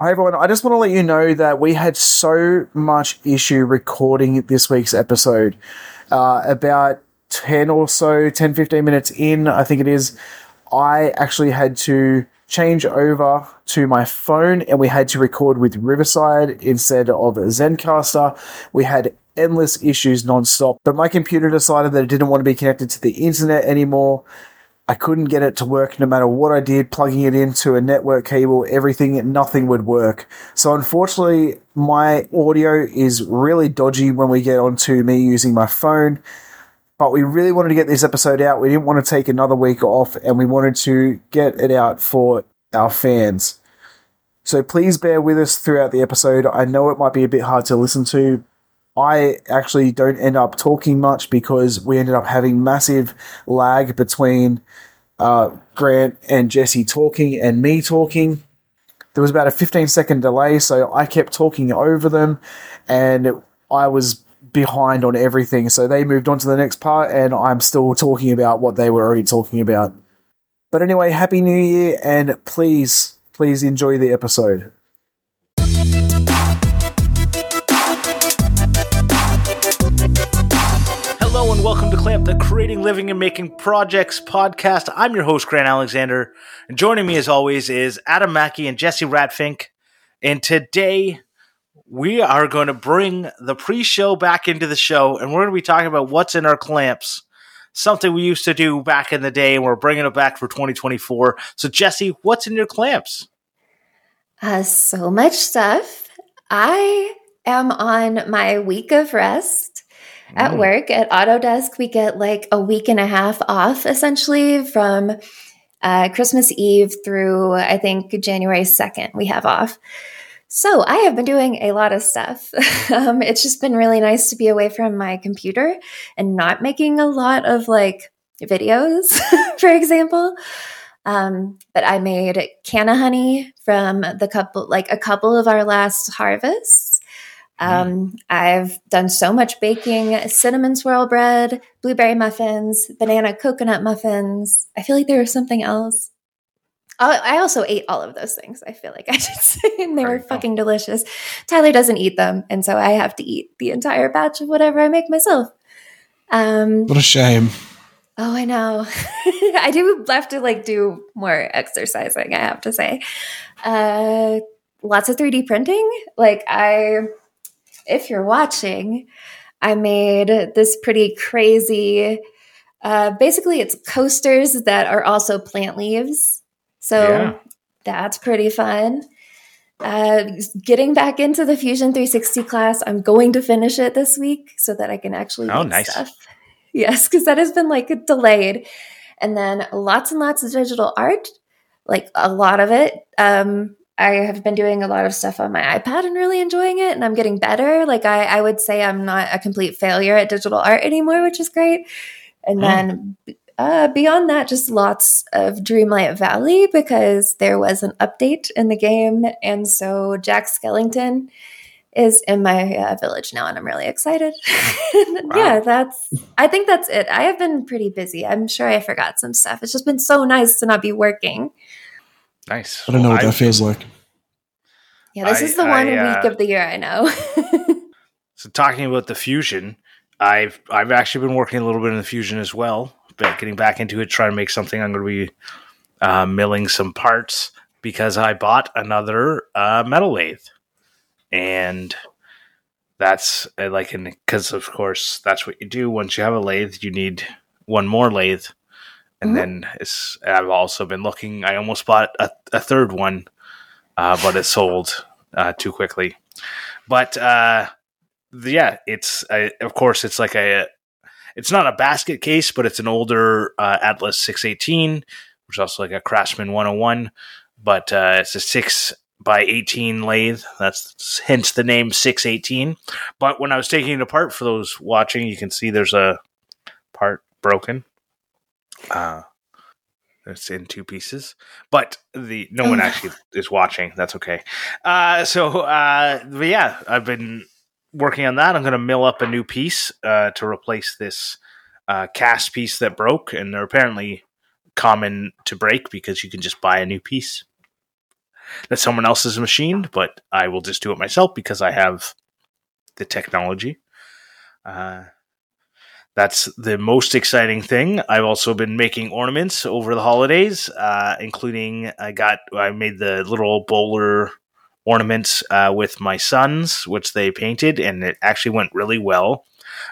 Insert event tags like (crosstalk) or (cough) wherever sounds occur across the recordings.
Hi everyone, I just want to let you know that we had so much issue recording this week's episode. Uh, about 10 or so, 10, 15 minutes in, I think it is, I actually had to change over to my phone and we had to record with Riverside instead of Zencastr. We had endless issues non-stop, but my computer decided that it didn't want to be connected to the internet anymore. I couldn't get it to work no matter what I did, plugging it into a network cable, everything, nothing would work. So unfortunately, my audio is really dodgy when we get onto me using my phone. But we really wanted to get this episode out. We didn't want to take another week off and we wanted to get it out for our fans. So please bear with us throughout the episode. I know it might be a bit hard to listen to, I actually don't end up talking much because we ended up having massive lag between uh, Grant and Jessy talking and me talking. There was about a 15 second delay, so I kept talking over them and I was behind on everything. So they moved on to the next part, and I'm still talking about what they were already talking about. But anyway, Happy New Year, and please, please enjoy the episode. Clamp, the Creating, Living, and Making Projects podcast. I'm your host, Grant Alexander, and joining me as always is Adam Mackey and Jessy Ratfink. And today we are going to bring the pre-show back into the show, and we're going to be talking about what's in our clamps. Something we used to do back in the day, and we're bringing it back for 2024. So, Jessy, what's in your clamps? Uh, so much stuff. I am on my week of rest at Mm. work at Autodesk. We get like a week and a half off essentially from uh, Christmas Eve through I think January 2nd. We have off. So I have been doing a lot of stuff. (laughs) um, it's just been really nice to be away from my computer and not making a lot of like videos, (laughs) for example. Um, but I made canna honey from the couple, like a couple of our last harvests. Um, I've done so much baking cinnamon swirl bread, blueberry muffins, banana coconut muffins. I feel like there was something else. Oh, I also ate all of those things. I feel like (laughs) I should say, and they were fucking delicious. Tyler doesn't eat them, and so I have to eat the entire batch of whatever I make myself. Um, What a shame. Oh, I know. (laughs) I do have to like do more exercising, I have to say. Uh lots of 3D printing. Like I if you're watching, I made this pretty crazy uh basically it's coasters that are also plant leaves. So Yeah. that's pretty fun. Uh, getting back into the Fusion 360 class, I'm going to finish it this week so that I can actually Oh, nice. stuff. (laughs) Yes, because that has been like delayed. And then lots and lots of digital art, like a lot of it. Um, I have been doing a lot of stuff on my iPad and really enjoying it, and I'm getting better. Like I, I would say I'm not a complete failure at digital art anymore, which is great. And Mm. then uh, beyond that, just lots of Dreamlight Valley because there was an update in the game, and so Jack Skellington is in my uh, village now, and I'm really excited. (laughs) Yeah, that's. I think that's it. I have been pretty busy. I'm sure I forgot some stuff. It's just been so nice to not be working. Nice. I don't know Well, what that feels like. Yeah, this I- is the I, one uh, week of the year I know. (laughs) So talking about the fusion, I've I've actually been working a little bit in the fusion as well, but getting back into it, trying to make something. I'm going to be uh, milling some parts because I bought another uh, metal lathe, and that's uh, like because of course that's what you do once you have a lathe. You need one more lathe, and Mhm. then it's. I've also been looking. I almost bought a, a third one, uh, but it sold uh, too quickly. But uh, yeah, it's uh, of course it's like a it's not a basket case, but it's an older uh, Atlas 618, which is also like a Craftsman 101, but uh, it's a six by 18 lathe. That's hence the name 618. But when I was taking it apart for those watching, you can see there's a part broken. Uh, it's in two pieces, but the no one actually is watching. That's okay. Uh, so uh, but yeah, I've been working on that. I'm going to mill up a new piece uh, to replace this uh, cast piece that broke, and they're apparently common to break because you can just buy a new piece. that someone else has machined, but I will just do it myself because I have the technology. That's the most exciting thing. I've also been making ornaments over the holidays, uh, including I got I made the little bowler ornaments uh, with my sons, which they painted, and it actually went really well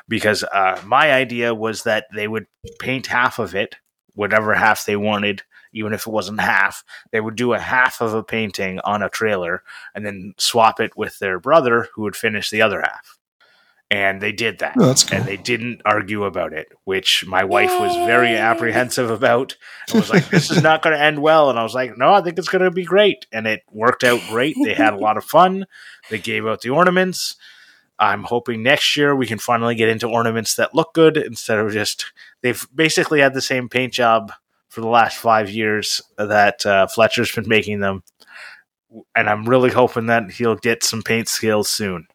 because uh, my idea was that they would paint half of it, whatever half they wanted, even if it wasn't half. They would do a half of a painting on a trailer and then swap it with their brother, who would finish the other half. And they did that. Oh, that's cool. And they didn't argue about it, which my wife was very apprehensive about. I was like, this is not going to end well. And I was like, no, I think it's going to be great. And it worked out great. They had a lot of fun. They gave out the ornaments. I'm hoping next year we can finally get into ornaments that look good instead of just they've basically had the same paint job for the last five years that uh, Fletcher's been making them, and I'm really hoping that he'll get some paint skills soon.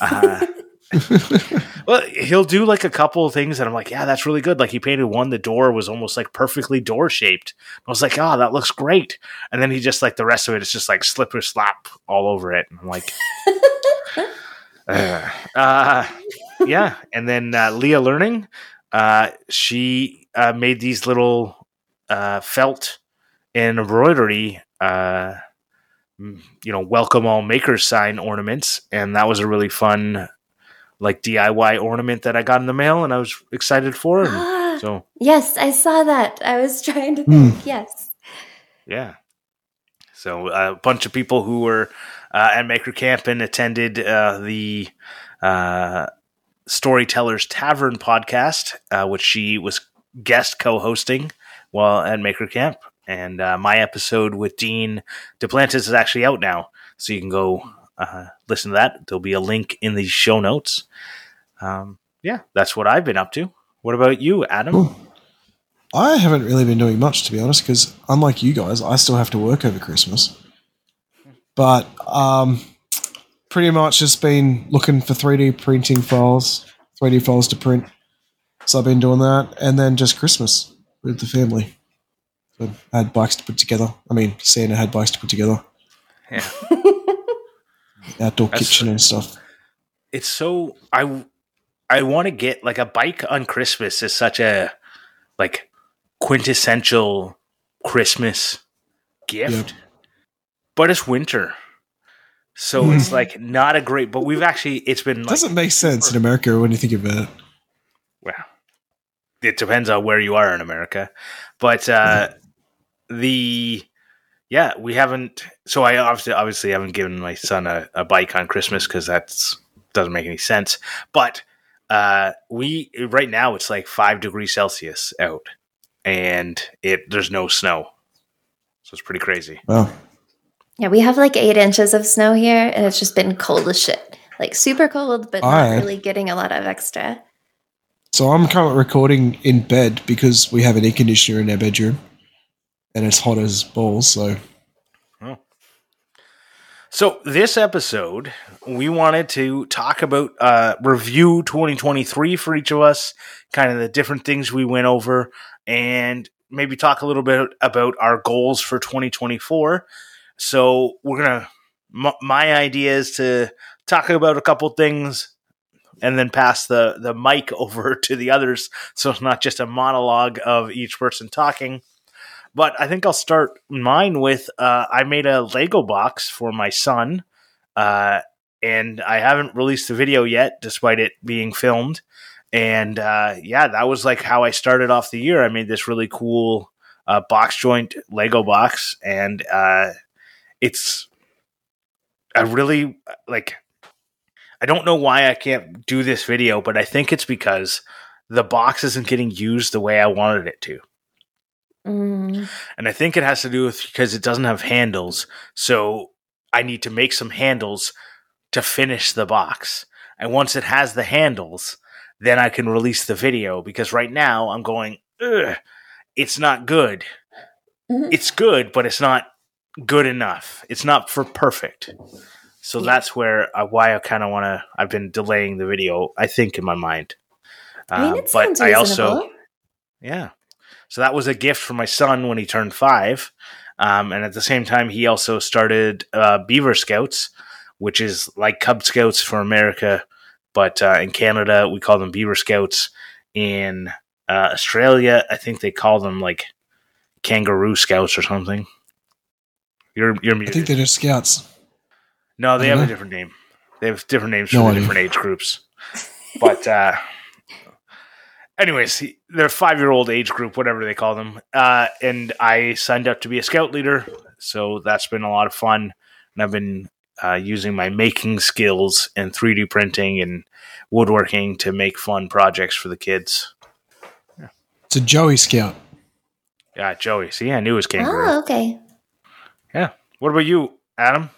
Uh, well, he'll do like a couple of things that I'm like, yeah, that's really good. Like he painted one, the door was almost like perfectly door shaped. I was like, oh, that looks great. And then he just like the rest of it is just like slipper slap all over it. And I'm like, (laughs) uh, uh, yeah. And then uh, Leah Learning, uh, she uh, made these little uh, felt and embroidery, uh, you know, welcome all makers sign ornaments, and that was a really fun, like DIY ornament that I got in the mail, and I was excited for. And Ah, (gasps) so yes, I saw that. I was (laughs) trying to Hmm. think. Yes. Yeah. So uh, a bunch of people who were uh, at Maker Camp and attended uh, the uh, Storytellers Tavern podcast, uh, which she was guest co-hosting while at Maker Camp. And uh, my episode with Dean Duplantis is actually out now, so you can go uh, listen to that. There'll be a link in the show notes. Um, yeah, that's what I've been up to. What about you, Adam? Cool. I haven't really been doing much, to be honest, because unlike you guys, I still have to work over Christmas. But um, pretty much just been looking for 3D printing files, 3D files to print. So I've been doing that, and then just Christmas with the family. So I had bikes to put together. I mean, Santa had bikes to put together, Yeah. (laughs) outdoor That's- kitchen and stuff. it's so I I want to get like a bike on Christmas is such a like quintessential Christmas gift. Yep. But it's winter. So it's like not a great but we've actually it's been like Doesn't make sense in America when you think about it. well it depends on where you are in America. But uh the yeah, we haven't so I obviously obviously haven't given my son a, a bike on Christmas because that's doesn't make any sense. But uh we right now it's like five degrees Celsius out and it there's no snow. So it's pretty crazy. Wow. Yeah, we have like eight inches of snow here, and it's just been cold as shit. Like super cold, but not really getting a lot of extra. So I'm currently recording in bed because we have an air conditioner in our bedroom, and it's hot as balls. So So this episode, we wanted to talk about uh, review 2023 for each of us, kind of the different things we went over, and maybe talk a little bit about our goals for 2024. So we're gonna. M- my idea is to talk about a couple things, and then pass the the mic (laughs) over to the others, so it's not just a monologue of each person talking. But I think I'll start mine with uh, I made a Lego box for my son, uh, and I haven't released the video yet, despite it being filmed. And uh, yeah, that was like how I started off the year. I made this really cool uh, box joint Lego box, and uh, it's I really like. I don't know why I can't do this video, but I think it's because the box isn't getting used the way I wanted it to. Mm. And I think it has to do with because it doesn't have handles. So I need to make some handles to finish the box. And once it has the handles, then I can release the video because right now I'm going, Ugh, it's not good. Mhm. It's good, but it's not good enough. It's not for perfect. So Yeah. that's where uh, why I kind of want to. I've been delaying the video. I think in my mind, I mean, Uh, it sounds but I also yeah. So that was a gift for my son when he turned five. Um, and at the same time, he also started uh, Beaver Scouts, which is like Cub Scouts for America, but uh, in Canada we call them Beaver Scouts. In uh, Australia, I think they call them like Kangaroo Scouts or something. You're you're I think they're just scouts. No, they have don't a different name. They have different names No for different age groups. But uh anyways, he- they're five year old age group, whatever they call them. Uh and I signed up to be a scout leader, so that's been a lot of fun. And I've been uh, using my making skills and 3D printing and woodworking to make fun projects for the kids. It's a Joey scout. Yeah, Joey. See, I knew it was kangaroo. Oh, okay. Yeah. What about you, Adam?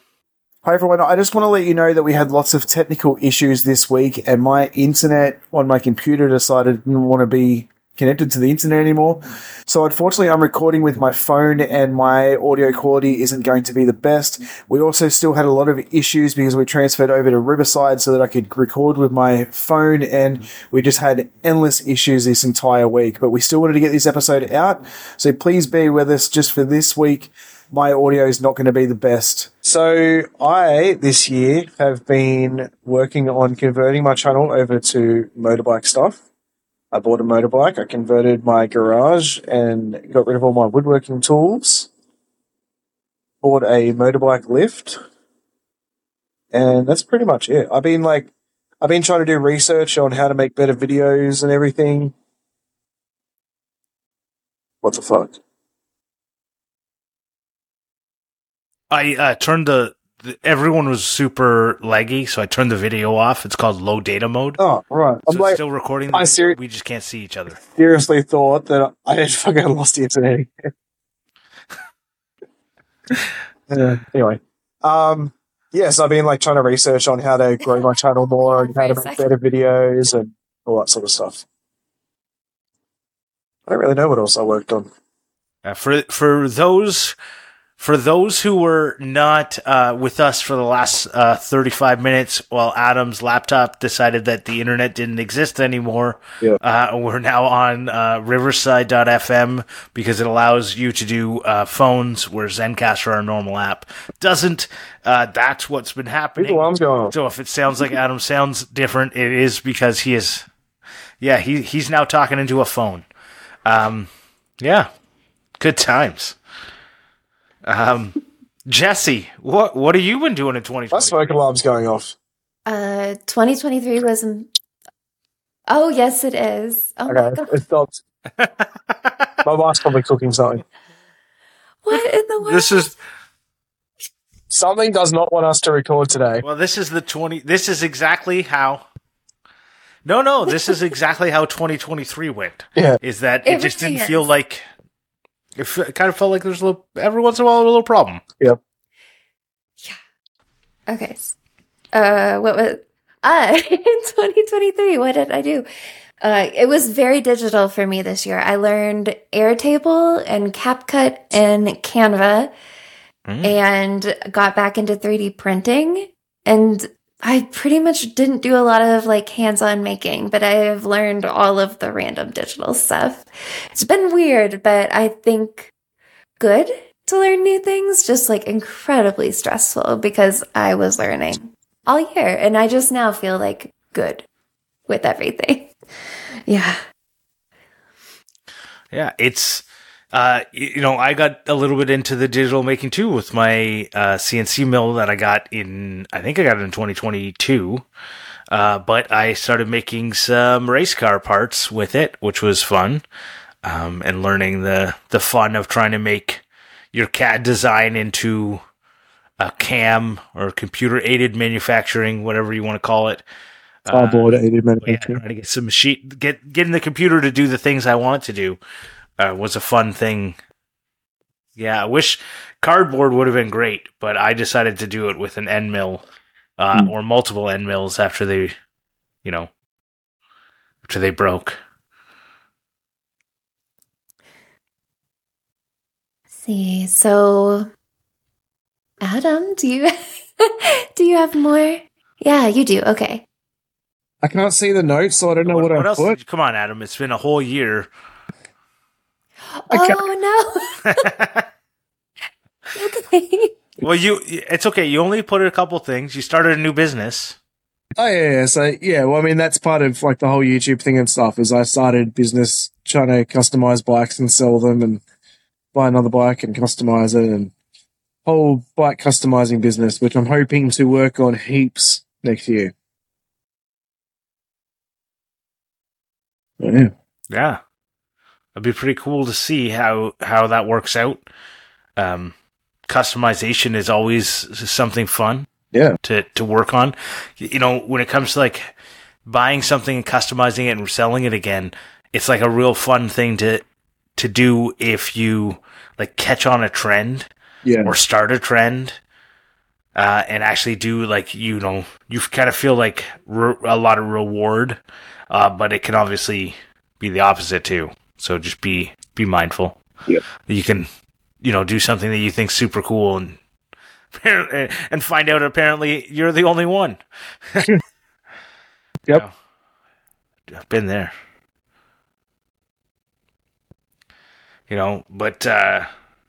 Hi everyone, I just want to let you know that we had lots of technical issues this week and my internet on my computer decided it didn't want to be connected to the internet anymore. So unfortunately I'm recording with my phone and my audio quality isn't going to be the best. We also still had a lot of issues because we transferred over to Riverside so that I could record with my phone and we just had endless issues this entire week. But we still wanted to get this episode out. So please be with us just for this week my audio is not going to be the best. So I this year have been working on converting my channel over to motorbike stuff. I bought a motorbike. I converted my garage and got rid of all my woodworking tools. Bought a motorbike lift. And that's pretty much it. I've been like I've been trying to do research on how to make better videos and everything. What the fuck? I uh, turned the, the. Everyone was super laggy, so I turned the video off. It's called low data mode. Oh, right. So I'm like still recording. I seri- we just can't see each other. seriously thought that I had fucking lost the internet. (laughs) Uh, anyway, um, yes, I've been like trying to research on how to grow my channel more and how to make better videos and all that sort of stuff. I don't really know what else I worked on. Uh, for for those for those who were not uh, with us for the last uh, 35 minutes while Adam's laptop decided that the internet didn't exist anymore, Yeah. uh, we're now on uh, riverside.fm because it allows you to do uh, phones where Zencastr, our normal app, doesn't. Uh, that's what's been happening. alarm's going on. So if it sounds like Adam sounds different, it is because he is, yeah, he he's now talking into a phone. Um, yeah, good times. Um, Jessy, what what have you been doing in twenty My smoke alarm's going off. Uh, 2023 was. Oh, yes, it is. Oh, my Okay, God. it stopped. (laughs) My wife's probably cooking something. What in the world? This is Something does not want us to record today. well, this is the twenty. This is exactly how. No, no, this is exactly how twenty twenty three went. Yeah. Is that it, It just really didn't feel like. It, fe- it kind of felt like there's a little every once in a while a little problem. Yep. Yeah. Okay. Uh, what was uh (laughs) in 2023? What did I do? Uh, it was very digital for me this year. I learned Airtable and CapCut and Canva, Mm. and got back into 3D printing. And I pretty much didn't do a lot of like hands-on making, but I've learned all of the random digital stuff. It's been weird, but I think good to learn new things, just like incredibly stressful because I was learning all year and I just now feel like good with everything. (laughs) Yeah. Yeah, it's uh, you know I got a little bit into the digital making too with my uh, CNC mill that I got in I think I got it in 2022. Uh, but I started making some race car parts with it, which was fun, um, and learning the the fun of trying to make your CAD design into a CAM or computer aided manufacturing, whatever you want to call it. Uh, Cardboard aided but yeah, manufacturing. trying to get some machine, get getting the computer to do the things I want to do, uh, was a fun thing. Yeah, I wish cardboard would have been great, but I decided to do it with an end mill, uh, Hmm. or multiple end mills after they, you know, after they broke. see. So Adam, do you (laughs) do you have more? Yeah, you do. Okay. I can't see the notes, so I don't know what, I else? put. did you- come on, Adam! It's been a whole year. Oh no. (laughs) okay. Well, you it's okay. You only put a couple things. You started a new business. Oh yeah, yeah. So yeah, well, I mean, that's part of like the whole YouTube thing and stuff. Is I started business trying to customize bikes and sell them, and buy another bike and customize it, and whole bike customizing business, which I'm hoping to work on heaps next year. Yeah. Yeah, it'd be pretty cool to see how how that works out. Um, customization is always something fun. Yeah. To to work on, you know, when it comes to like buying something and customizing it and selling it again, it's like a real fun thing to to do if you like catch on a trend Yeah. or start a trend uh, and actually do like you know you kind of feel like re- a lot of reward uh, but it can obviously be the opposite too so just be be mindful Yep. you can you know do something that you think super cool and (laughs) and find out apparently you're the only one (laughs) Yep. I've been there you know but uh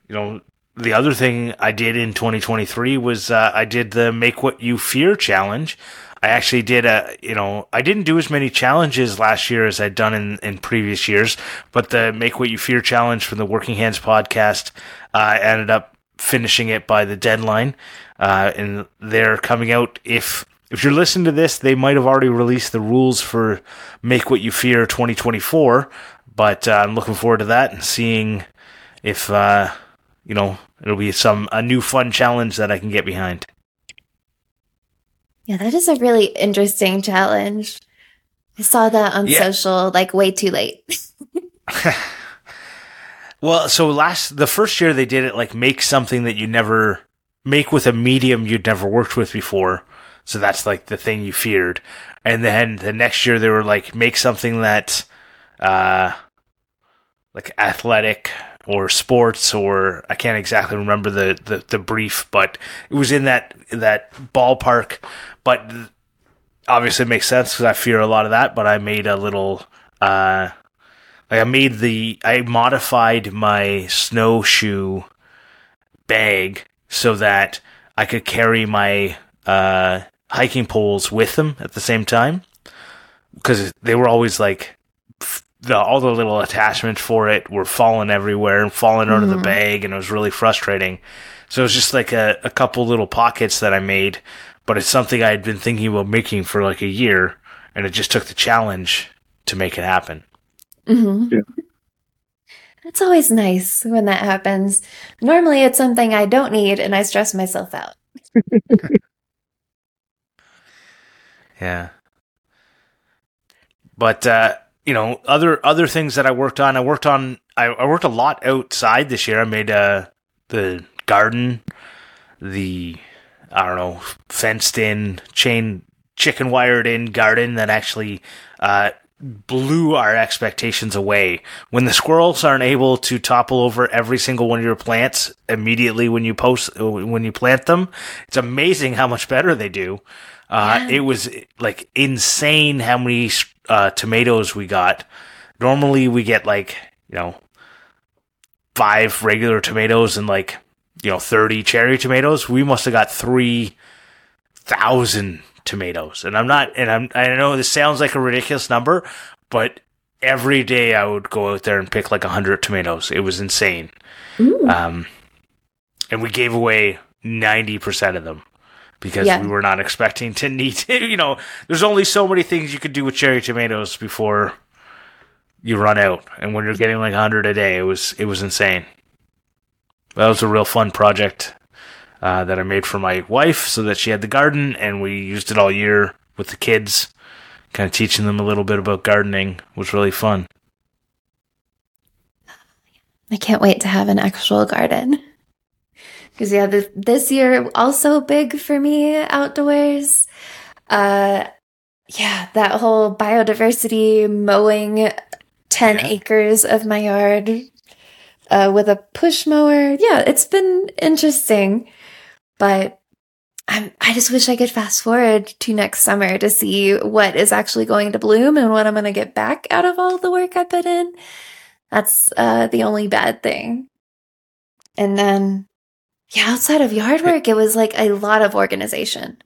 you know the other thing I did in 2023 was uh, I did the Make What You Fear challenge. I actually did a, you know, I didn't do as many challenges last year as I'd done in, in previous years, but the Make What You Fear challenge from the Working Hands podcast, uh, I ended up finishing it by the deadline. Uh, and they're coming out if, if you're listening to this, they might have already released the rules for Make What You Fear 2024, but uh, I'm looking forward to that and seeing if, uh, you know, it'll be some a new fun challenge that I can get behind. Yeah, that is a really interesting challenge. I saw that on Yeah. social like way too late. (laughs) Well, so last the first year they did it like make something that you never make with a medium you'd never worked with before. So that's like the thing you feared. And then the next year they were like make something that uh like athletic or sports or I can't exactly remember the, the, the brief, but it was in that that ballpark. But obviously it makes sense because I fear a lot of that. But I made a little uh like I made the I modified my snowshoe bag so that I could carry my uh, hiking poles with them at the same time because they were always like the all the little attachments for it were falling everywhere and falling out of the bag and it was really frustrating. So it was just like a, a couple little pockets that I made, but it's something I had been thinking about making for like a year and it just took the challenge to make it happen. hmm Yeah. It's always nice when that happens. Normally, it's something I don't need, and I stress myself out. (laughs) Yeah. But uh, you know, other other things that I worked on, I worked on I, I worked a lot outside this year. I made uh the garden, the I don't know, fenced in chain chicken wired in garden that actually uh blew our expectations away. When the squirrels aren't able to topple over every single one of your plants immediately when you post when you plant them, it's amazing how much better they do. Uh, Yeah. It was like insane how many uh, tomatoes we got. Normally we get like you know five regular tomatoes and like you know thirty cherry tomatoes. We must have got three thousand tomatoes, and I'm not. And I'm. I know this sounds like a ridiculous number, but every day I would go out there and pick like a hundred tomatoes. It was insane. Ooh. Um, and we gave away ninety percent of them because Yeah. we were not expecting to need. To, (laughs) you know, there's only so many things you could do with cherry tomatoes before you run out. And when you're getting like hundred a day, it was it was insane. That was a real fun project uh, that I made for my wife, so that she had the garden, and we used it all year with the kids, kind of teaching them a little bit about gardening. Was really fun. I can't wait to have an actual garden. Because yeah, this, this year also big for me outdoors. Uh, yeah, that whole biodiversity mowing ten Yeah. acres of my yard uh, with a push mower. Yeah, it's been interesting, but I'm, I just wish I could fast forward to next summer to see what is actually going to bloom and what I'm going to get back out of all the work I put in. That's uh, the only bad thing. And then, yeah, outside of yard work, it was like a lot of organization.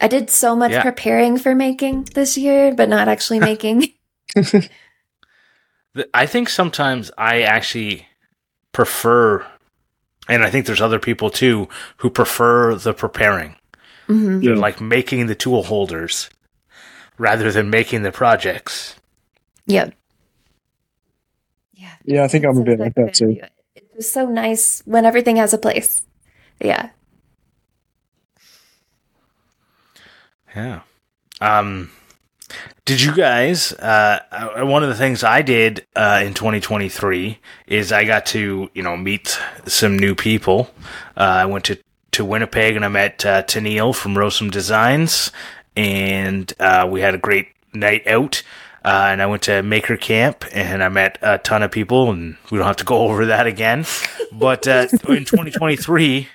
I did so much Yeah. preparing for making this year, but not actually (laughs) making. I think sometimes I actually prefer, and I think there's other people too who prefer the preparing, Mhm. Yeah. like making the tool holders rather than making the projects. Yep. Yeah. Yeah, I think I'm a bit like that too. So nice when everything has a place. Yeah. Yeah. Um, did you guys? Uh, uh, one of the things I did uh, in 2023 is I got to you know meet some new people. Uh, I went to to Winnipeg and I met uh, Tennille from Rowsome Designs, and uh, we had a great night out. Uh, and I went to Maker Camp and I met a ton of people, and we don't have to go (laughs) over that again. But uh, (laughs) in 2023,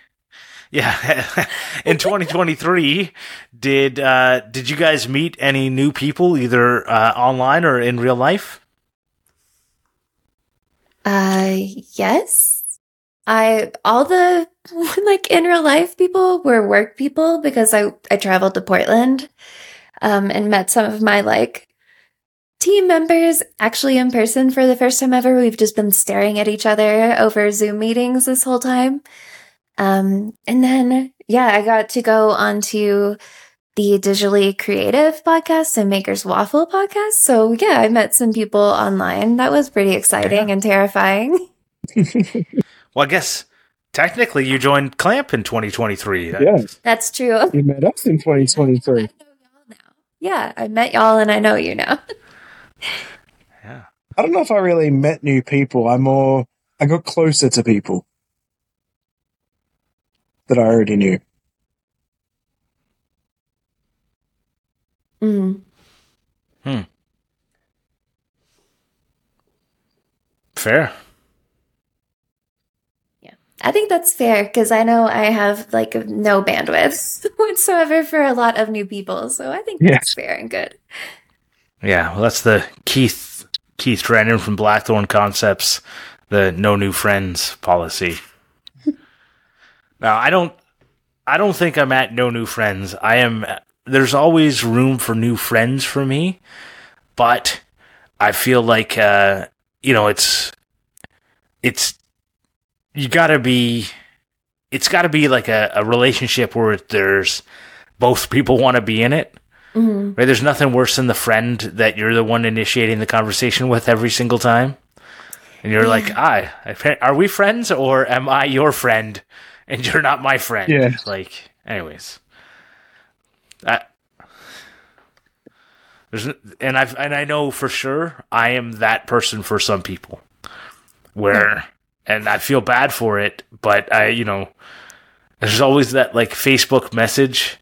yeah, (laughs) in 2023, did uh, did you guys meet any new people either uh, online or in real life? Uh, yes. I all the like in real life people were work people because I I traveled to Portland, um, and met some of my like team members actually in person for the first time ever. We've just been staring at each other over Zoom meetings this whole time. Um, and then yeah, I got to go onto the digitally creative podcast and makers waffle podcast so yeah i met some people online that was pretty exciting and terrifying (laughs) Well, I guess technically you joined Clamp in 2023. Yeah, that's true you met us in 2023. (laughs) yeah i met y'all and i know you now (laughs) Yeah. I don't know if I really met new people. I more I got closer to people that I already knew. mm. Fair. Yeah, I think that's fair because i know i have like no bandwidth (laughs) whatsoever for a lot of new people so i think that's fair and good Yeah, well, that's the Keith Keith Drennan from Blackthorn Concepts, the no new friends policy. (laughs) now, I don't, I don't think I'm at no new friends. I am. There's always room for new friends for me, but I feel like, uh, you know, it's, it's, you gotta be, it's gotta be like a, a relationship where there's both people want to be in it. Mhm. Right? There's nothing worse than the friend that you're the one initiating the conversation with every single time. And you're like, "I, are we friends or am I your friend and you're not my friend?" Yeah. Like, anyways. That there's and I've and I know for sure I am that person for some people. Where and I feel bad for it, but I, you know, there's always that like Facebook message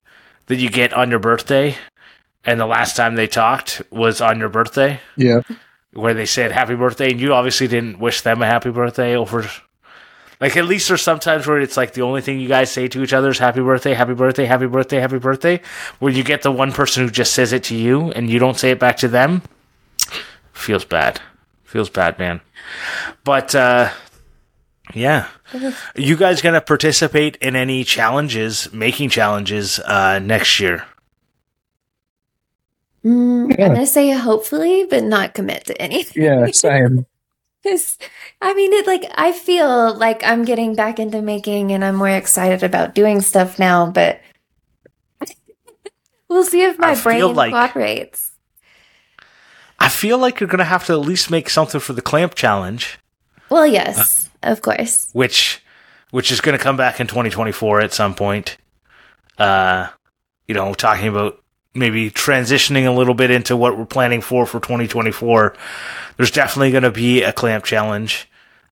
that you get on your birthday and the last time they talked was on your birthday? Yeah. where they said happy birthday and you obviously didn't wish them a happy birthday over like at least there's sometimes where it's like the only thing you guys say to each other is happy birthday happy birthday happy birthday happy birthday where you get the one person who just says it to you and you don't say it back to them feels bad. Feels bad man. But uh yeah. You guys gonna participate in any challenges making challenges uh next year Mm, Yeah. i'm gonna say hopefully but not commit to anything Yeah, same. (laughs) Because, I mean, it like I feel like I'm getting back into making, and I'm more excited about doing stuff now. But (laughs) we'll see if my I brain like- cooperates. I feel like you're gonna have to at least make something for the clamp challenge, Well, yes, of course. which which is gonna come back in 2024 at some point. Uh, you know, talking about maybe transitioning a little bit into what we're planning for for 2024. There's definitely gonna be a clamp challenge.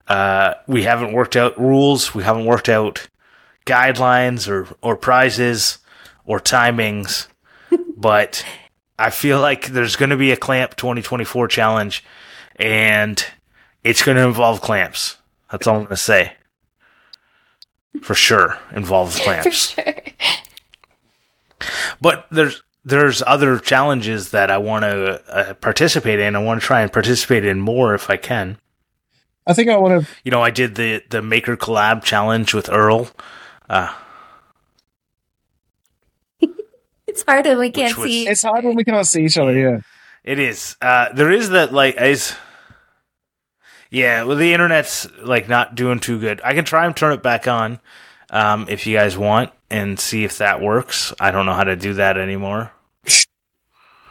Uh, we haven't worked out rules. We haven't worked out guidelines or or prizes or timings, (laughs) but I feel like there's going to be a clamp 2024 challenge, and it's going to involve clamps. That's all I'm going to say. For sure, involves (laughs) clamps. For sure. But there's there's other challenges that I want to uh, participate in. I want to try and participate in more if I can. I think I want to. You know, I did the the maker collab challenge with Earl. Uh, (laughs) It's hard when we can't was- see. It's hard when we can't see each other. Yeah. It is. Uh, there is that like is. Yeah, well, the internet's like not doing too good. I can try and turn it back on, um, if you guys want, and see if that works. I don't know how to do that anymore.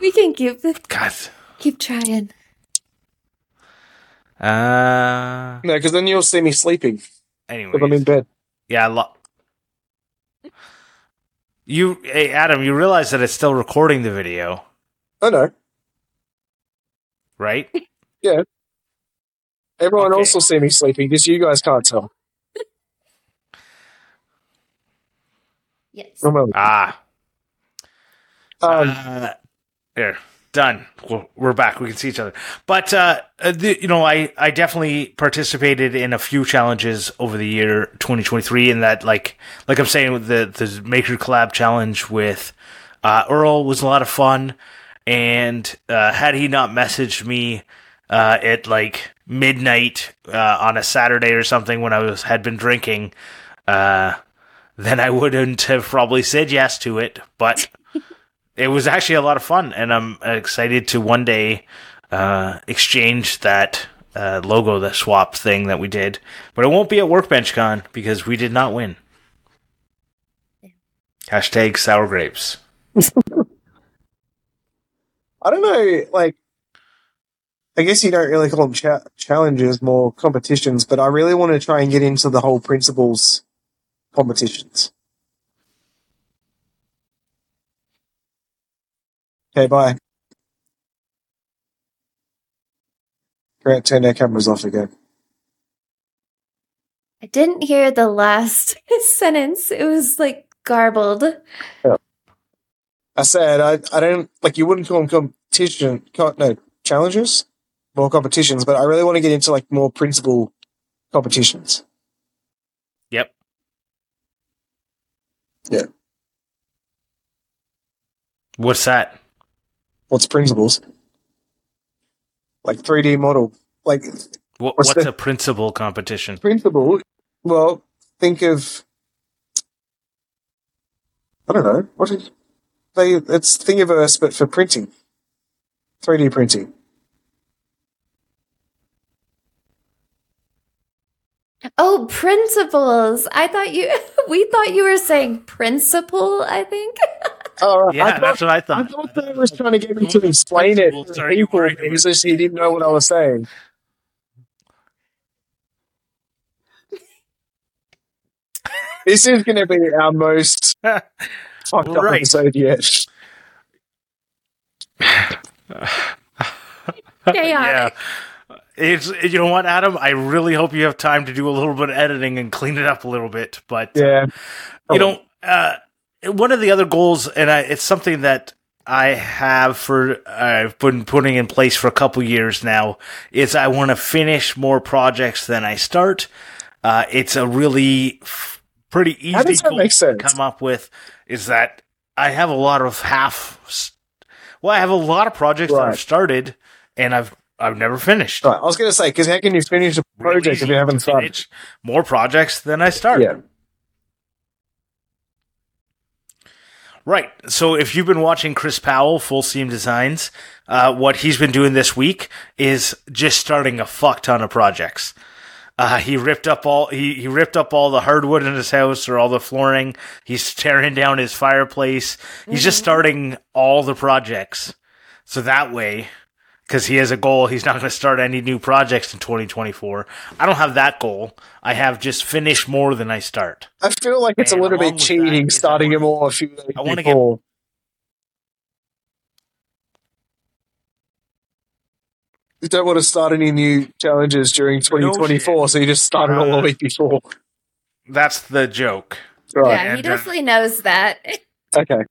We can keep God. keep trying. Uh. No, because then you'll see me sleeping Anyway. if I'm in bed. yeah. Lo- you, hey Adam, you realize that it's still recording the video, I know. right? Yeah. Everyone Okay. else will see me sleeping. Just you guys can't tell. Yes. Remember. ah. Um, Uh, there, done. We're, we're back. We can see each other. But uh, uh, the, you know, I I definitely participated in a few challenges over the year 2023. In that, like like I'm saying, the the Maker Collab challenge with uh, Earl was a lot of fun. And uh, had he not messaged me uh, at like midnight uh, on a Saturday or something when I was had been drinking, uh, then I wouldn't have probably said yes to it. But (laughs) it was actually a lot of fun, and I'm excited to one day uh, exchange that uh, logo, the swap thing that we did. But it won't be at Workbench Con because we did not win. Hashtag sour grapes. (laughs) I don't know. Like, I guess you don't really call them cha- challenges, more competitions. But I really want to try and get into the whole Printables competitions. Okay, bye. Grant, turn our cameras off again. I didn't hear the last (laughs) sentence. It was like garbled. I said I, I don't like you wouldn't call them competition co- no challenges more competitions but I really want to get into like more Printables competitions Yep. Yeah. What's that? what's principles like 3D model like What, What's what's the- a principal competition? principle well think of I don't know what is they it's Thingiverse but for printing 3D printing Oh, Printables. I thought you (laughs) we thought you were saying principle, I think. (laughs) oh right. Yeah, I thought, that's what I thought. I thought. thought that was trying to get me to explain it Principles, to are you people worried because just he didn't know what I was saying. (laughs) this is going to be our most fucked up Right. episode yet. (sighs) Chaotic. It's you know what, Adam. I really hope you have time to do a little bit of editing and clean it up a little bit. But uh, Yeah. you know, uh, one of the other goals, and I, it's something that I have for I've been putting in place for a couple years now, is I want to finish more projects than I start. Uh, it's a really f- pretty easy How does that goal make to sense? come up with. Is that I have a lot of half. Well, I have a lot of projects that I've started and I've I've never finished. Right, I was going to say, because how can you finish a project easy if you haven't started? more projects than I start. Yeah. Right. So if you've been watching Chris Powell, Full Seam Designs, uh, what he's been doing this week is just starting a fuck ton of projects. Uh, he ripped up all he, he ripped up all the hardwood in his house or all the flooring. He's tearing down his fireplace. He's just starting all the projects. So that way, because he has a goal, he's not going to start any new projects in 2024. I don't have that goal. I have just finish more than I start. I feel like it's a little bit cheating that is I starting them wanna- all a few days I wanna get- before. You don't want to start any new challenges during 2024, so you just start it all the Uh, week before. That's the joke. Right. Yeah, he and, uh, definitely knows that. Okay.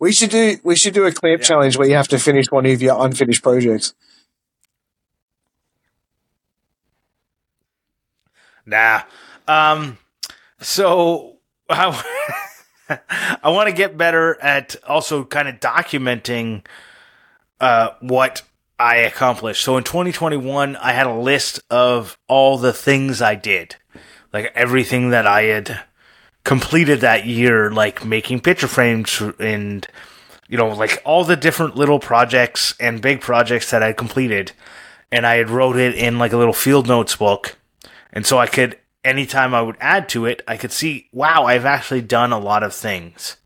We should do we should do a clamp Yeah. challenge where you have to finish one of your unfinished projects. Nah. Um. So I, (laughs) I want to get better at also kind of documenting uh, what I accomplished. So in 2021, I had a list of all the things I did, like everything that I had completed that year, like making picture frames and, you know, like all the different little projects and big projects that I completed. And I had wrote it in like a little field notes book. And so I could, anytime I would add to it, I could see, wow, I've actually done a lot of things.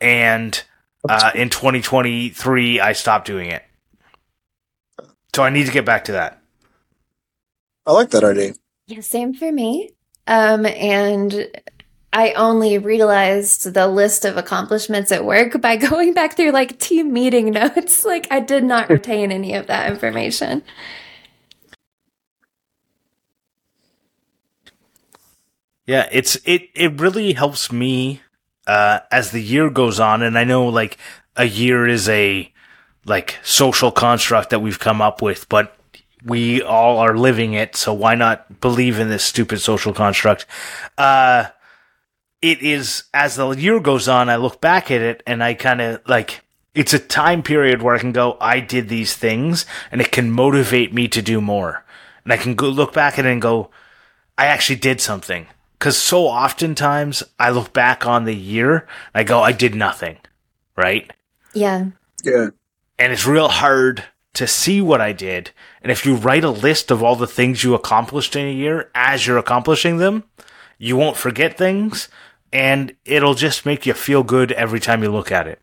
And uh, in 2023, I stopped doing it. So I need to get back to that. I like that idea. Yeah, same for me. Um, and I only realized the list of accomplishments at work by (laughs) going back through like team meeting notes. (laughs) Like I did not (laughs) retain any of that information. Yeah, it's it it really helps me uh as the year goes on and I know like a year is a like social construct that we've come up with, but we all are living it, so why not believe in this stupid social construct? Uh it is as the year goes on, I look back at it and I kind of like it's a time period where I can go, I did these things, and it can motivate me to do more. And I can go look back at it and go, I actually did something. Because so oftentimes I look back on the year, and I go, I did nothing, right? Yeah. Yeah. And it's real hard to see what I did. And if you write a list of all the things you accomplished in a year as you're accomplishing them, you won't forget things, and it'll just make you feel good every time you look at it.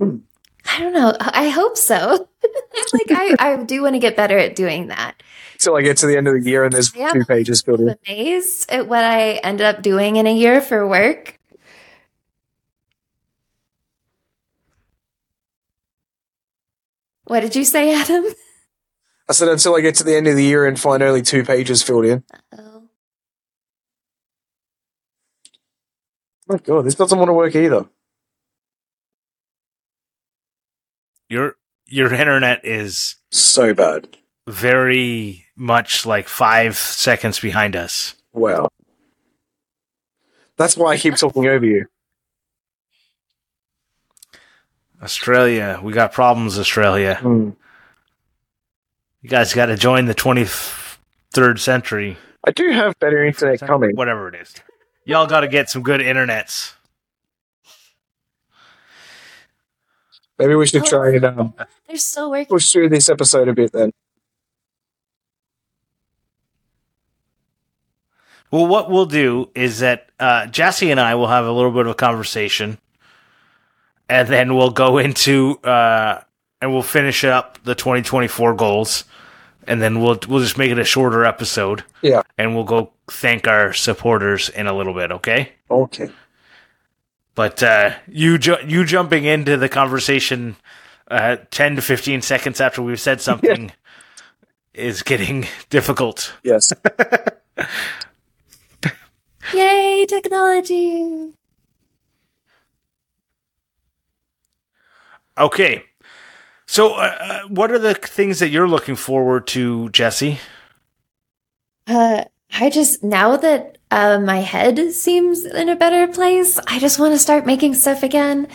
I don't know. I hope so. (laughs) like I, I do want to get better at doing that. Till I get to the end of the year and there's Yeah. two pages filled I'm in. amazed at what I ended up doing in a year for work. What did you say, Adam? I said until I get to the end of the year and find only two pages filled in. Oh. My God, this doesn't want to work either. Your your internet is So bad. very much like five seconds behind us. Wow. That's why I keep talking over you. Australia, we got problems, Australia. Hmm. You guys got to join the 23rd century. I do have better internet coming. Whatever it is. Y'all got to get some good internets. Maybe we should try and um, They're still working. push through this episode a bit then. Well, what we'll do is that uh, Jessy and I will have a little bit of a conversation, and then we'll go into uh, and we'll finish up the 2024 goals, and then we'll we'll just make it a shorter episode, Yeah. and we'll go thank our supporters in a little bit. Okay. Okay. But uh, you ju- you jumping into the conversation uh, ten to fifteen seconds after we've said (laughs) something is getting (laughs) difficult. Yes. (laughs) Yay, technology! Okay, so uh, uh, what are the things that you're looking forward to, Jessy? Uh, I just now that uh, my head seems in a better place, I just want to start making stuff again.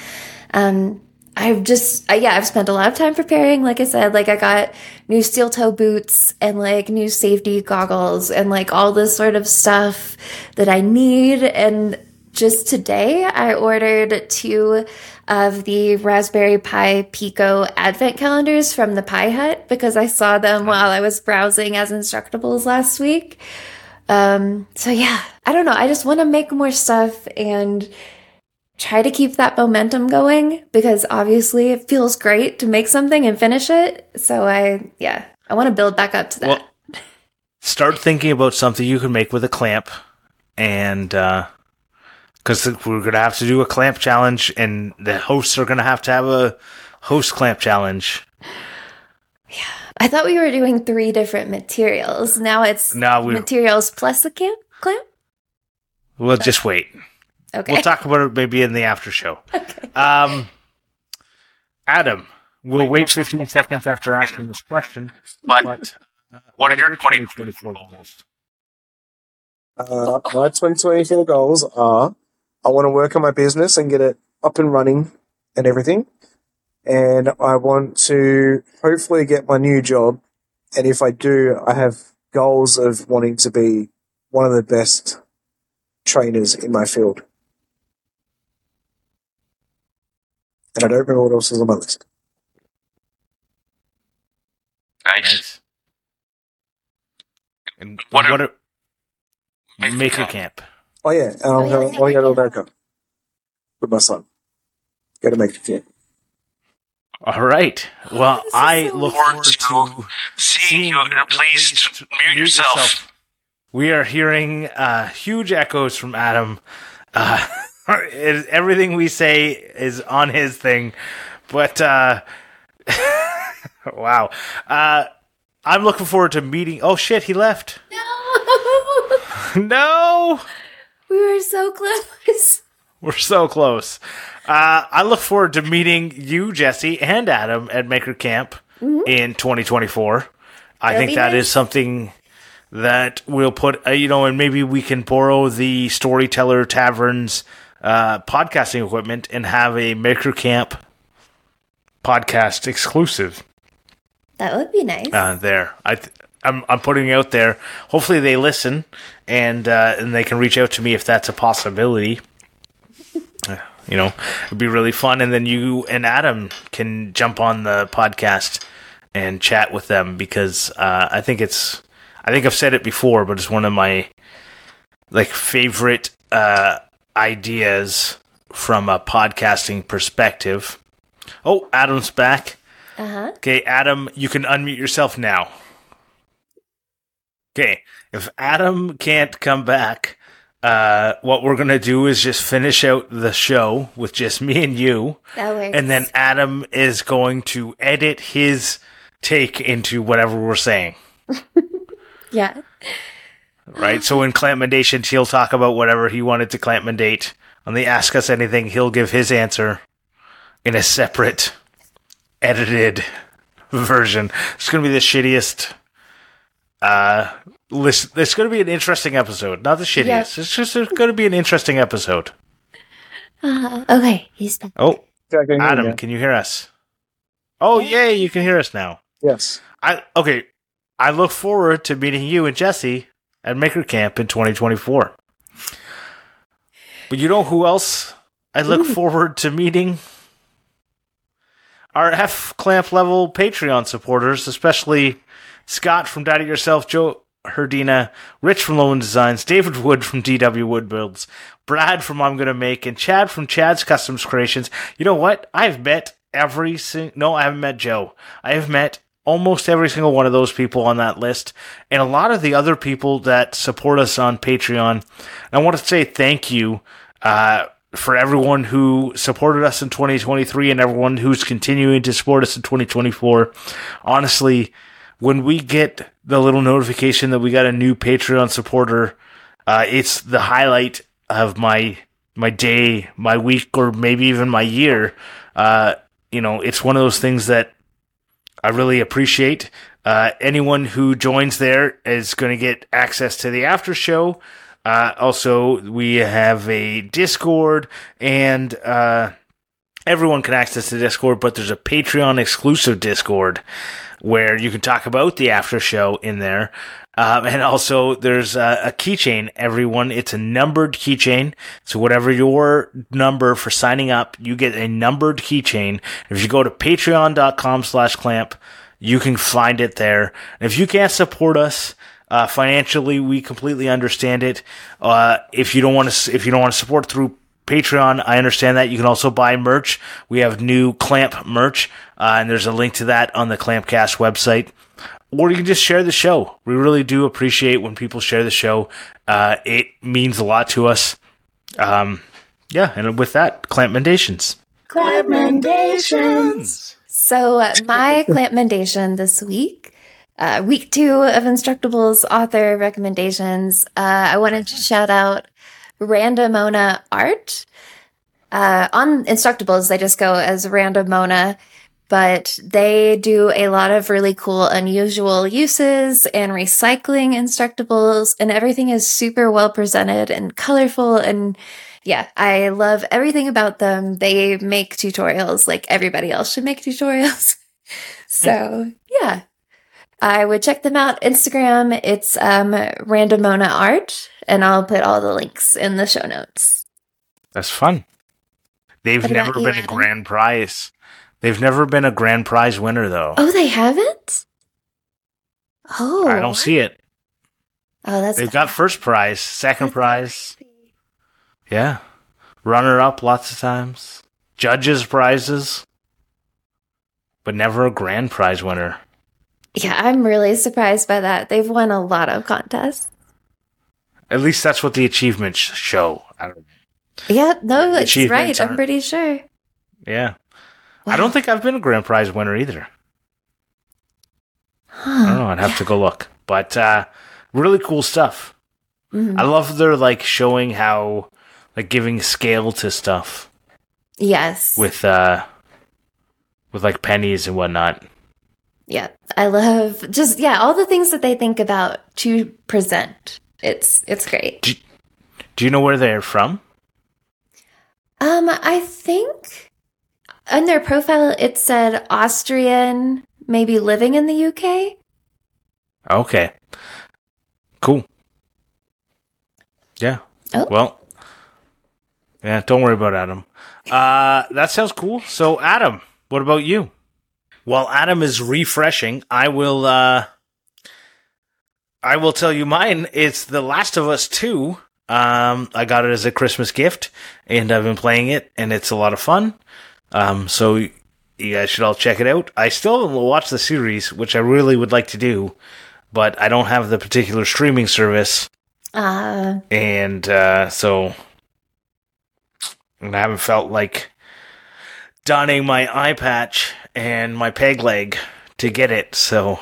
Um, I've just uh, yeah, I've spent a lot of time preparing. Like I said, like I got new steel toe boots and like new safety goggles and like all this sort of stuff that I need. And just today, I ordered two of the Raspberry Pi Pico advent calendars from the Pi Hut because I saw them while I was browsing as Instructables last week. Um, so yeah, I don't know. I just want to make more stuff and try to keep that momentum going because obviously it feels great to make something and finish it. So I, yeah, I want to build back up to that. Well, start thinking about something you can make with a clamp, and uh, because we're gonna have to do a clamp challenge, and the hosts are gonna have to have a host clamp challenge. I thought we were doing three different materials. Now it's Now we materials plus a clamp. clamp? we'll just wait. Okay. We'll talk about it maybe in the after show. (laughs) Um, Adam, we'll wait 15 seconds after asking this question. But uh, what are your 2024 goals? Uh, my 2024 goals are I want to work on my business and get it up and running and everything. And I want to hopefully get my new job. And if I do, I have goals of wanting to be one of the best trainers in my field. And I don't remember what else is on my list. Nice. And What what, are- are, Maker Maker Camp. Camp. Oh yeah, and I'm Oh, yeah, going, yeah, I want to go to. America with my son. Go to make it fit. All right. Well, is I look Forward to to Seeing you, seeing please mute yourself. We are hearing uh, huge echoes from Adam. Uh, (laughs) everything we say is on his thing, but uh, (laughs) wow. Uh, I'm looking forward to meeting. Oh shit, he left. No! (laughs) no, we were so close. We're so close. Uh, I look forward to meeting you, Jessy, and Adam at Maker Camp in 2024. I That'll think be that is nice. something that we'll put, uh, you know, and maybe we can borrow the Storyteller Taverns uh, podcasting equipment and have a Maker Camp podcast exclusive That would be nice. uh, there. I th- I'm I'm putting it out there. Hopefully they listen and uh, and they can reach out to me if that's a possibility. You know, it'd be really fun, and then you and Adam can jump on the podcast and chat with them because uh, I think it's I think I've said it before, but it's one of my like favorite uh, ideas from a podcasting perspective. Oh, Adam's back. Uh huh. Okay, Adam, you can unmute yourself now. Okay, if Adam can't come back, uh, what we're gonna do is just finish out the show with just me and you, That works. and then Adam is going to edit his take into whatever we're saying. (laughs) yeah. Right. So in Clampmendations, he'll talk about whatever he wanted to Clamp Mandate. On the Ask Us Anything, he'll give his answer in a separate, edited version. It's going to be the shittiest. Uh, list. It's going to be an interesting episode. Not the shittiest. Yeah. It's just it's going to be an interesting episode. Uh, okay, he's back. Oh, Okay, I can hear you Adam, can you hear us? Oh, yay! You can hear us now. Yes. I okay. I look forward to meeting you and Jessy at Maker Camp in 2024. But you know who else I look forward to meeting? Our F Clamp level Patreon supporters, especially Scott from Daddy Yourself, Joe Hrdina, Rich from Lowen Designs, David Wood from DW Wood Builds, Brad from I'm Gonna Make, and Chad from Chad's Customs Creations. You know what? I've met every single. No, I haven't met Joe. I have met almost every single one of those people on that list, and a lot of the other people that support us on Patreon. I want to say thank you. Uh, for everyone who supported us in 2023 and everyone who's continuing to support us in 2024. Honestly, when we get the little notification that we got a new Patreon supporter, uh, it's the highlight of my my day, my week, or maybe even my year. Uh, you know, it's one of those things that I really appreciate. Uh, anyone who joins there is going to get access to the after show. Uh, also, we have a Discord, and uh, everyone can access the Discord, but there's a Patreon exclusive Discord where you can talk about the after show in there. Um, and also, there's a, a keychain. Everyone, it's a numbered keychain. So whatever your number for signing up, you get a numbered keychain. If you go to patreon.com slash clamp, you can find it there. And if you can't support us, uh, financially, we completely understand it. Uh, if you don't want to, if you don't want to support through Patreon, I understand that. You can also buy merch. We have new Clamp merch, uh, and there's a link to that on the Clampcast website. Or you can just share the show. We really do appreciate when people share the show. Uh, it means a lot to us. Um, yeah, and with that, Clampmendations. So, uh, my (laughs) clampmendation this week, uh, week two of Instructables author recommendations, uh, I wanted to shout out Randomona Art. Uh, on Instructables, they just go as Randomona, but they do a lot of really cool, unusual uses and recycling Instructables, and everything is super well presented and colorful and yeah, I love everything about them. They make tutorials like everybody else should make tutorials. (laughs) so yeah, I would check them out. Instagram, it's um, Randomona Art, and I'll put all the links in the show notes. That's fun. They've What never been a grand prize. They've never been a grand prize winner though. Oh, they haven't. Oh, I don't see it. Oh, that's They've got first prize, second prize. Yeah. Runner up lots of times. Judges prizes. But never a grand prize winner. Yeah, I'm really surprised by that. They've won a lot of contests. At least that's what the achievements show. Yeah, no, The it's right. I'm pretty sure. yeah. I don't think I've been a grand prize winner either. I don't Huh. know. I'd have to go look. But uh, really cool stuff. Mhm. I love their like showing how like giving scale to stuff Yes. with uh with like pennies and whatnot. yeah, I love just yeah all the things that they think about to present. It's it's great. Do you know where they're from? Um, I think on their profile it said Austrian, maybe living in the UK. Okay. Cool. Yeah. Oh. Well. Yeah, don't worry about Adam. Uh that sounds cool. So Adam, what about you? While Adam is refreshing, I will uh I will tell you mine. It's The Last of Us 2. Um I got it as a Christmas gift and I've been playing it and it's a lot of fun. Um so you guys should all check it out. I still haven't the series, which I really would like to do, but I don't have the particular streaming service Uh, and uh, so and I haven't felt like donning my eye patch and my peg leg to get it. So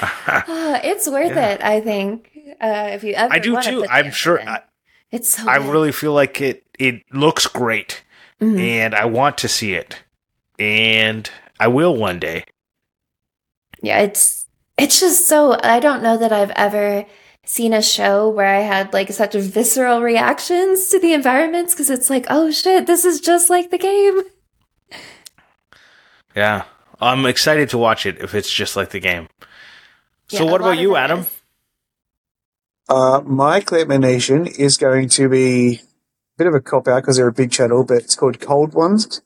uh, it's worth Yeah. it. I think. Uh, if you ever I do too. I'm sure. I, it's so. I good. really feel like it. It looks great, Mhm. and I want to see it, and I will one day. Yeah, it's it's just so I don't know that I've ever seen a show where I had like such visceral reactions to the environments because it's like, oh shit, this is just like the game. Yeah, I'm excited to watch it if it's just like the game. So, Yeah, what about you, Adam? is. Uh, my recommendation is going to be a bit of a cop out because they're a big channel, but it's called Cold Ones.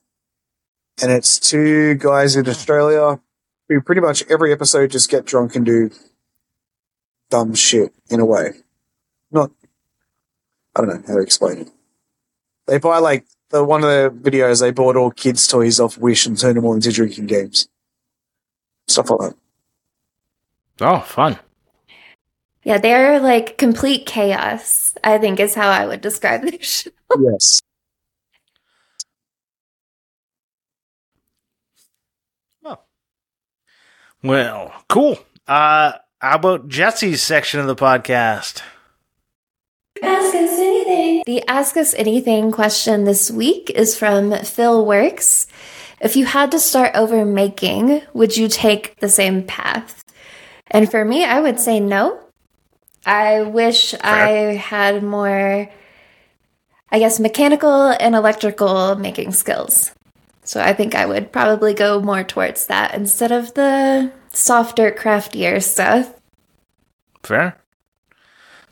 And it's two guys in Australia who pretty much every episode just get drunk and do dumb shit in a way. Not, I don't know how to explain it. They buy like the one of the videos they bought all kids' toys off Wish and turned them all into drinking games. Stuff like that. Oh, fun. Yeah, they're like complete chaos. I think is how I would describe their (laughs) show. Yes. Well, cool. Uh, how about Jessy's section of the podcast? Ask us anything. The Ask Us Anything question this week is from Phil Worx. If you had to start over making, would you take the same path? And for me, I would say no. I wish I had more, I guess, mechanical and electrical making skills. So I think I would probably go more towards that instead of the softer, craftier stuff. Fair.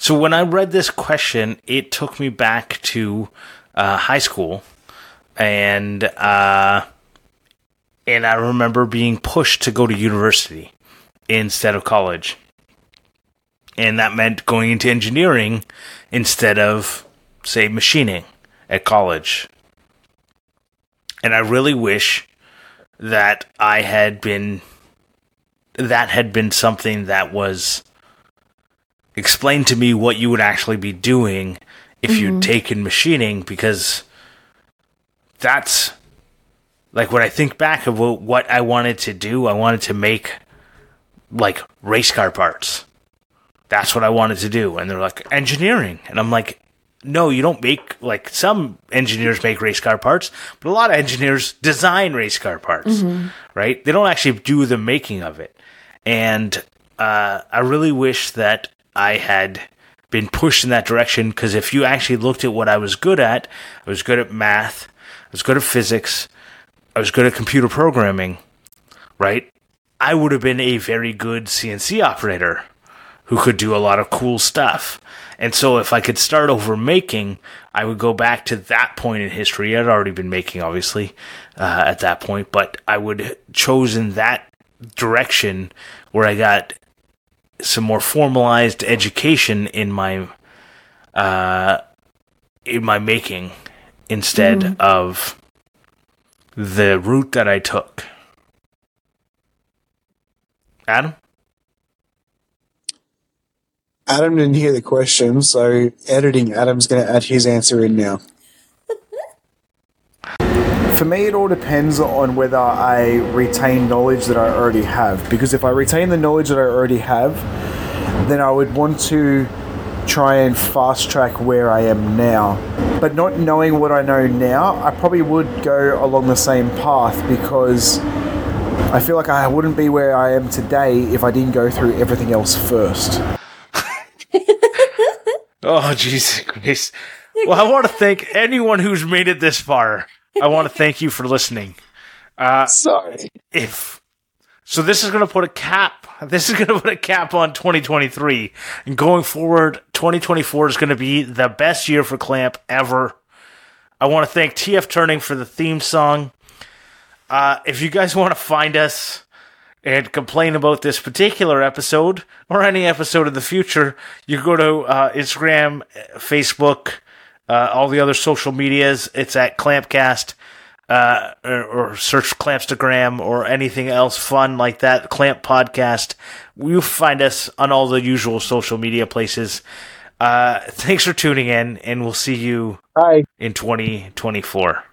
So when I read this question, it took me back to uh, high school, and uh, and I remember being pushed to go to university instead of college, and that meant going into engineering instead of say machining at college. And I really wish that I had been that had been something that was explain to me what you would actually be doing if you'd taken machining because that's like when I think back of what I wanted to do, I wanted to make like race car parts. That's what I wanted to do. And they're like, engineering. And I'm like, no, you don't make like some engineers make race car parts, but a lot of engineers design race car parts, right? They don't actually do the making of it. And uh, I really wish that I had been pushed in that direction because if you actually looked at what I was good at, I was good at math, I was good at physics, I was good at computer programming, right? I would have been a very good CNC operator who could do a lot of cool stuff. And so if I could start over making, I would go back to that point in history. I'd already been making, obviously, uh, at that point, but I would chosen that direction where I got some more formalized education in my uh, in my making instead of the route that I took. Adam? Adam didn't hear the question, so editing Adam's going to add his answer in now. For me, it all depends on whether I retain knowledge that I already have. Because if I retain the knowledge that I already have, then I would want to try and fast track where I am now. But not knowing what I know now, I probably would go along the same path because I feel like I wouldn't be where I am today if I didn't go through everything else first. (laughs) Oh, Jesus Christ. Well, I want to thank anyone who's made it this far. I want to thank you for listening. Sorry. If so, this is going to put a cap. This is going to put a cap on 2023, and going forward, 2024 is going to be the best year for Clamp ever. I want to thank TFTurning for the theme song. Uh, if you guys want to find us and complain about this particular episode or any episode in the future, you go to uh, Instagram, Facebook, uh, all the other social medias. It's at Clampcast, uh, or, or search Clampstagram or anything else fun like that. Clamp Podcast. You'll find us on all the usual social media places. Uh, thanks for tuning in, and we'll see you Hi. in 2024.